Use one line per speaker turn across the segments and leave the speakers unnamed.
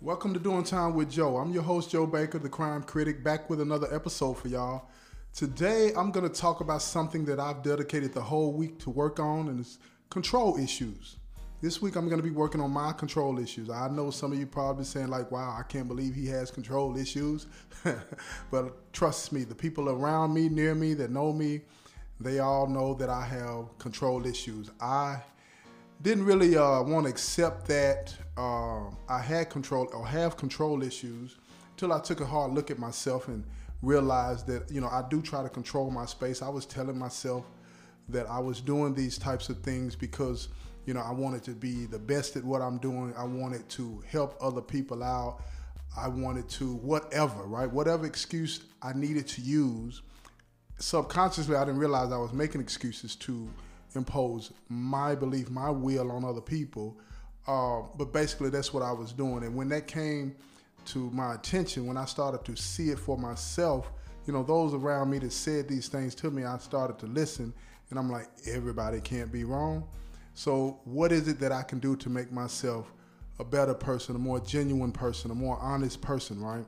Welcome to Doing Time with Joe. I'm your host, Joe Baker, the crime critic, back with another episode for y'all. Today, I'm going to talk about something that I've dedicated the whole week to work on, and it's control issues. This week, I'm going to be working on my control issues. I know some of you probably saying, like, wow, I can't believe he has control issues. but trust me, the people around me, near me, that know me, they all know that I have control issues. I didn't really uh, want to accept that uh, I had control or have control issues until I took a hard look at myself and realized that you know I do try to control my space. I was telling myself that I was doing these types of things because you know I wanted to be the best at what I'm doing. I wanted to help other people out. I wanted to whatever, right? Whatever excuse I needed to use. Subconsciously, I didn't realize I was making excuses to impose my belief, my will on other people. Uh, but basically, that's what I was doing. And when that came to my attention, when I started to see it for myself, you know, those around me that said these things to me, I started to listen. And I'm like, everybody can't be wrong. So, what is it that I can do to make myself a better person, a more genuine person, a more honest person, right?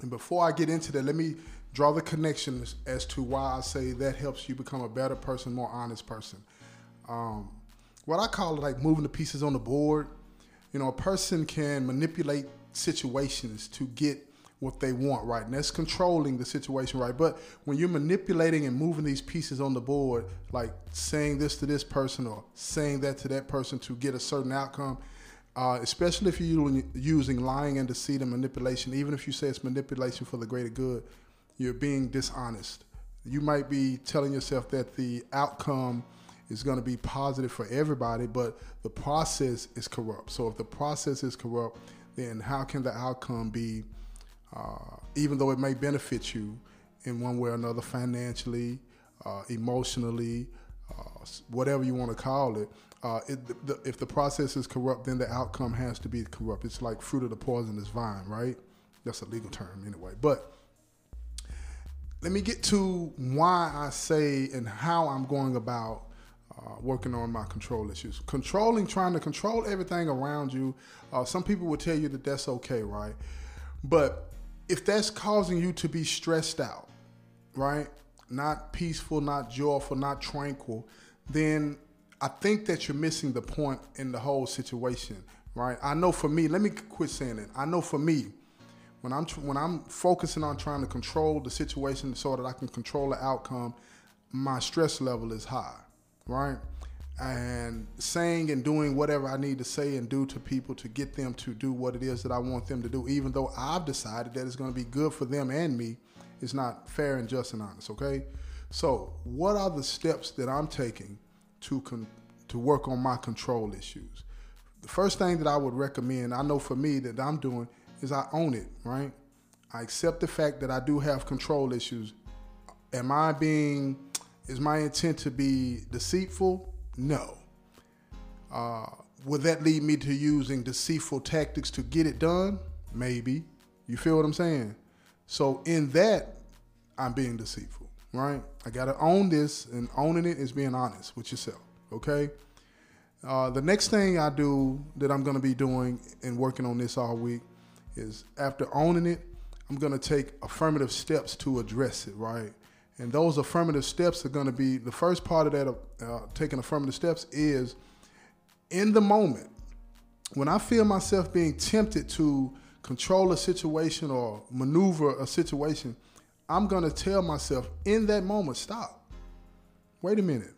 And before I get into that, let me draw the connections as to why I say that helps you become a better person, more honest person. Um, what I call it like moving the pieces on the board. You know, a person can manipulate situations to get what they want, right? And that's controlling the situation, right? But when you're manipulating and moving these pieces on the board, like saying this to this person or saying that to that person to get a certain outcome, uh, especially if you're using lying and deceit and manipulation, even if you say it's manipulation for the greater good, you're being dishonest. You might be telling yourself that the outcome is going to be positive for everybody, but the process is corrupt. So if the process is corrupt, then how can the outcome be, uh, even though it may benefit you in one way or another, financially, uh, emotionally, uh, whatever you want to call it, uh, it the, if the process is corrupt, then the outcome has to be corrupt. It's like fruit of the poisonous vine, right? That's a legal term anyway. But let me get to why I say and how I'm going about uh, working on my control issues. Controlling, trying to control everything around you. Uh, some people will tell you that that's okay, right? But if that's causing you to be stressed out, right? Not peaceful, not joyful, not tranquil, then I think that you're missing the point in the whole situation, right? I know for me, let me quit saying it. I know for me, when I'm when I'm focusing on trying to control the situation so that I can control the outcome, my stress level is high, right? And saying and doing whatever I need to say and do to people to get them to do what it is that I want them to do, even though I've decided that it's going to be good for them and me, is not fair and just and honest. Okay, so what are the steps that I'm taking to con- to work on my control issues? The first thing that I would recommend, I know for me that I'm doing is I own it, right? I accept the fact that I do have control issues. Am I being, is my intent to be deceitful? No. Uh, would that lead me to using deceitful tactics to get it done? Maybe. You feel what I'm saying? So in that, I'm being deceitful, right? I got to own this, and owning it is being honest with yourself, okay? Uh, the next thing I do that I'm going to be doing and working on this all week is after owning it, I'm going to take affirmative steps to address it, right? And those affirmative steps are going to be the first part of that, uh, taking affirmative steps is in the moment when I feel myself being tempted to control a situation or maneuver a situation, I'm going to tell myself in that moment, stop. Wait a minute.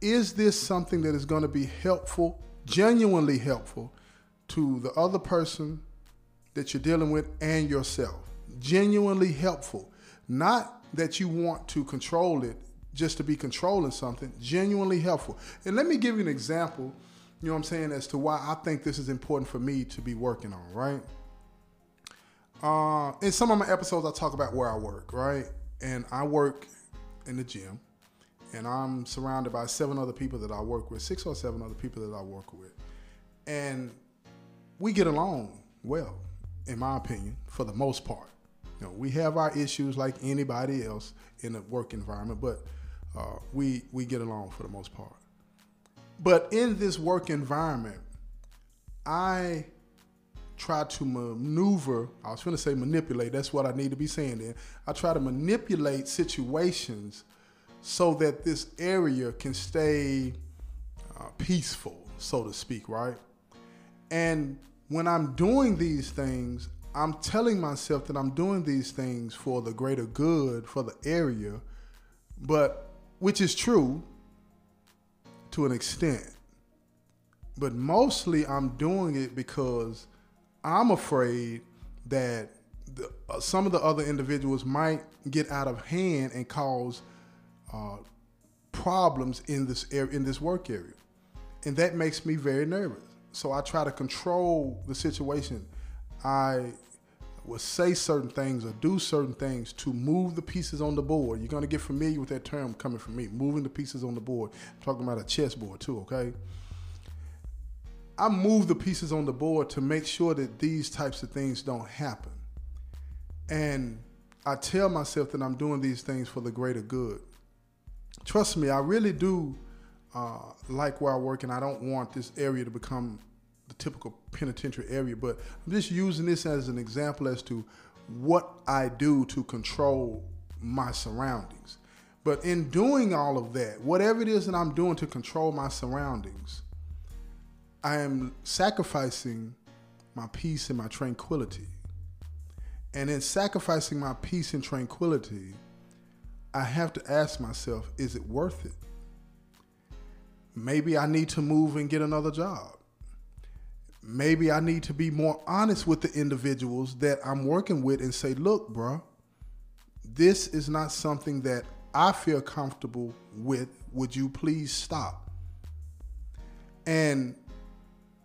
Is this something that is going to be helpful, genuinely helpful to the other person that you're dealing with and yourself. Genuinely helpful. Not that you want to control it just to be controlling something, genuinely helpful. And let me give you an example, you know what I'm saying, as to why I think this is important for me to be working on, right? Uh, in some of my episodes, I talk about where I work, right? And I work in the gym, and I'm surrounded by seven other people that I work with, six or seven other people that I work with. And we get along well in my opinion, for the most part. You know, we have our issues like anybody else in a work environment, but uh, we we get along for the most part. But in this work environment, I try to maneuver. I was going to say manipulate. That's what I need to be saying. Then I try to manipulate situations so that this area can stay uh, peaceful, so to speak, right? And when I'm doing these things, I'm telling myself that I'm doing these things for the greater good for the area, but which is true to an extent. But mostly I'm doing it because I'm afraid that the, uh, some of the other individuals might get out of hand and cause uh, problems in this area, in this work area, and that makes me very nervous. So I try to control the situation. I will say certain things or do certain things to move the pieces on the board. You're going to get familiar with that term coming from me, moving the pieces on the board. I'm talking about a chessboard too, okay? I move the pieces on the board to make sure that these types of things don't happen. And I tell myself that I'm doing these things for the greater good. Trust me, I really do uh, like where I work, and I don't want this area to become the typical penitentiary area, but I'm just using this as an example as to what I do to control my surroundings. But in doing all of that, whatever it is that I'm doing to control my surroundings, I am sacrificing my peace and my tranquility. And in sacrificing my peace and tranquility, I have to ask myself, is it worth it? Maybe I need to move and get another job. Maybe I need to be more honest with the individuals that I'm working with and say, look, bro, this is not something that I feel comfortable with. Would you please stop? And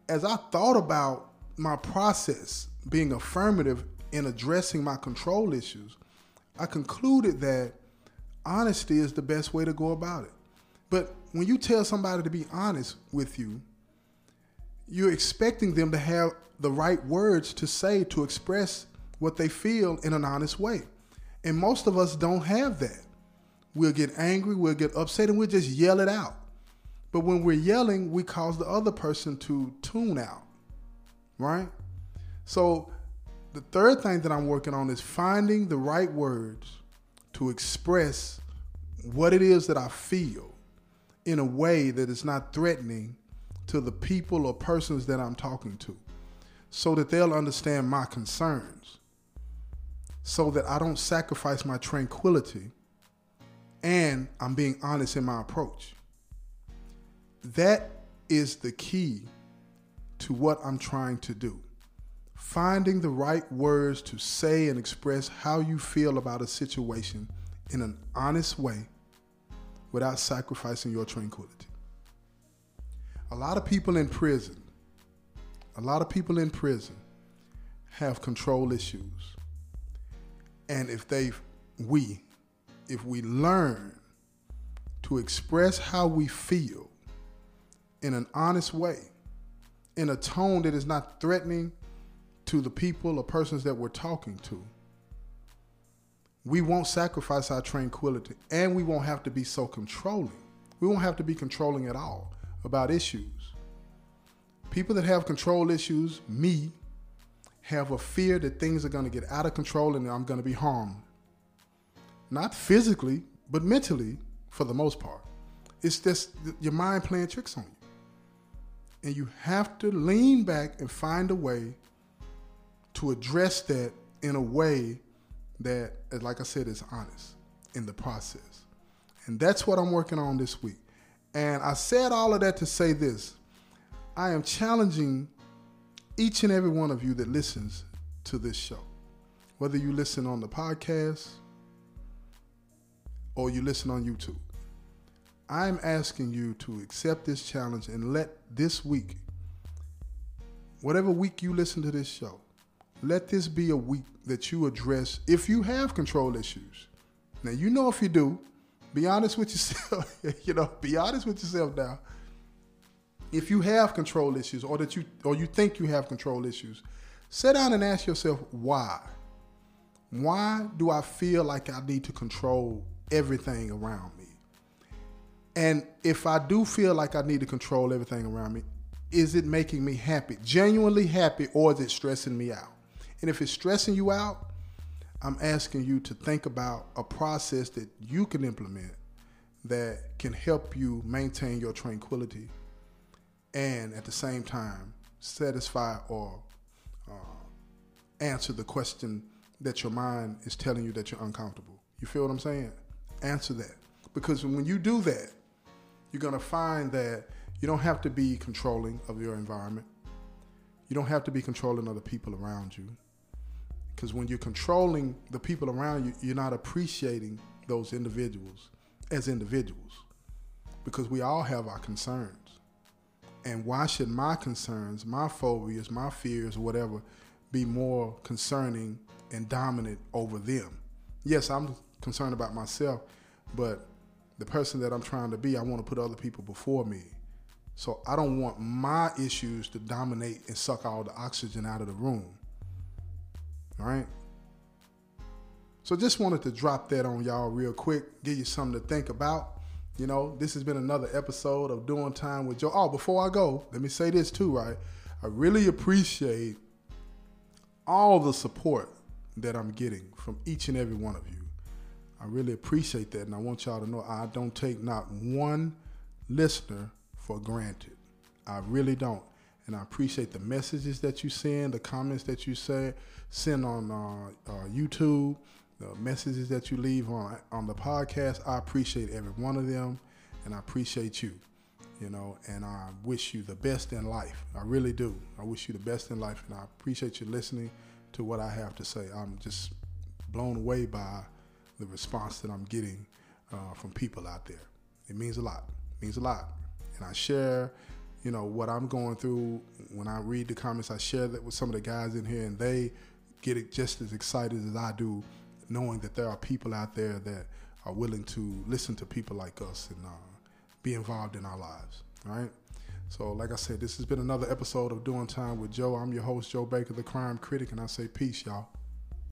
as I thought about my process being affirmative in addressing my control issues, I concluded that honesty is the best way to go about it. But when you tell somebody to be honest with you, you're expecting them to have the right words to say to express what they feel in an honest way. And most of us don't have that. We'll get angry, we'll get upset, and we'll just yell it out. But when we're yelling, we cause the other person to tune out, right? So the third thing that I'm working on is finding the right words to express what it is that I feel in a way that is not threatening to the people or persons that I'm talking to so that they'll understand my concerns, so that I don't sacrifice my tranquility and I'm being honest in my approach. That is the key to what I'm trying to do. Finding the right words to say and express how you feel about a situation in an honest way without sacrificing your tranquility. A lot of people in prison, a lot of people in prison have control issues. And if they, we, if we learn to express how we feel in an honest way, in a tone that is not threatening to the people or persons that we're talking to, we won't sacrifice our tranquility and we won't have to be so controlling. We won't have to be controlling at all about issues. People that have control issues, me, have a fear that things are going to get out of control and I'm going to be harmed. Not physically, but mentally for the most part. It's just your mind playing tricks on you. And you have to lean back and find a way to address that in a way that, like I said, is honest in the process. And that's what I'm working on this week. And I said all of that to say this I am challenging each and every one of you that listens to this show, whether you listen on the podcast or you listen on YouTube. I'm asking you to accept this challenge and let this week, whatever week you listen to this show, let this be a week that you address if you have control issues. Now, you know if you do, be honest with yourself. you know, be honest with yourself now. If you have control issues or that you or you think you have control issues, sit down and ask yourself why. Why do I feel like I need to control everything around me? And if I do feel like I need to control everything around me, is it making me happy, genuinely happy, or is it stressing me out? And if it's stressing you out, I'm asking you to think about a process that you can implement that can help you maintain your tranquility and at the same time satisfy or uh, answer the question that your mind is telling you that you're uncomfortable. You feel what I'm saying? Answer that. Because when you do that, you're going to find that you don't have to be controlling of your environment. You don't have to be controlling other people around you. Because when you're controlling the people around you, you're not appreciating those individuals as individuals. Because we all have our concerns. And why should my concerns, my phobias, my fears, whatever, be more concerning and dominant over them? Yes, I'm concerned about myself, but the person that I'm trying to be, I want to put other people before me. So I don't want my issues to dominate and suck all the oxygen out of the room. All right? So just wanted to drop that on y'all real quick, give you something to think about. You know, this has been another episode of Doing Time with Joe. Oh, before I go, let me say this too, right? I really appreciate all the support that I'm getting from each and every one of you. I really appreciate that, and I want y'all to know I don't take not one listener for granted. I really don't. And I appreciate the messages that you send, the comments that you say, send on uh, uh, YouTube, the messages that you leave on on the podcast. I appreciate every one of them, and I appreciate you. You know, and I wish you the best in life. I really do. I wish you the best in life, and I appreciate you listening to what I have to say. I'm just blown away by the response that I'm getting uh, from people out there. It means a lot. It means a lot and I share, you know, what I'm going through. When I read the comments, I share that with some of the guys in here, and they get just as excited as I do, knowing that there are people out there that are willing to listen to people like us and uh, be involved in our lives. All right. So, like I said, this has been another episode of Doing Time with Joe. I'm your host, Joe Baker, the crime critic, and I say peace, y'all.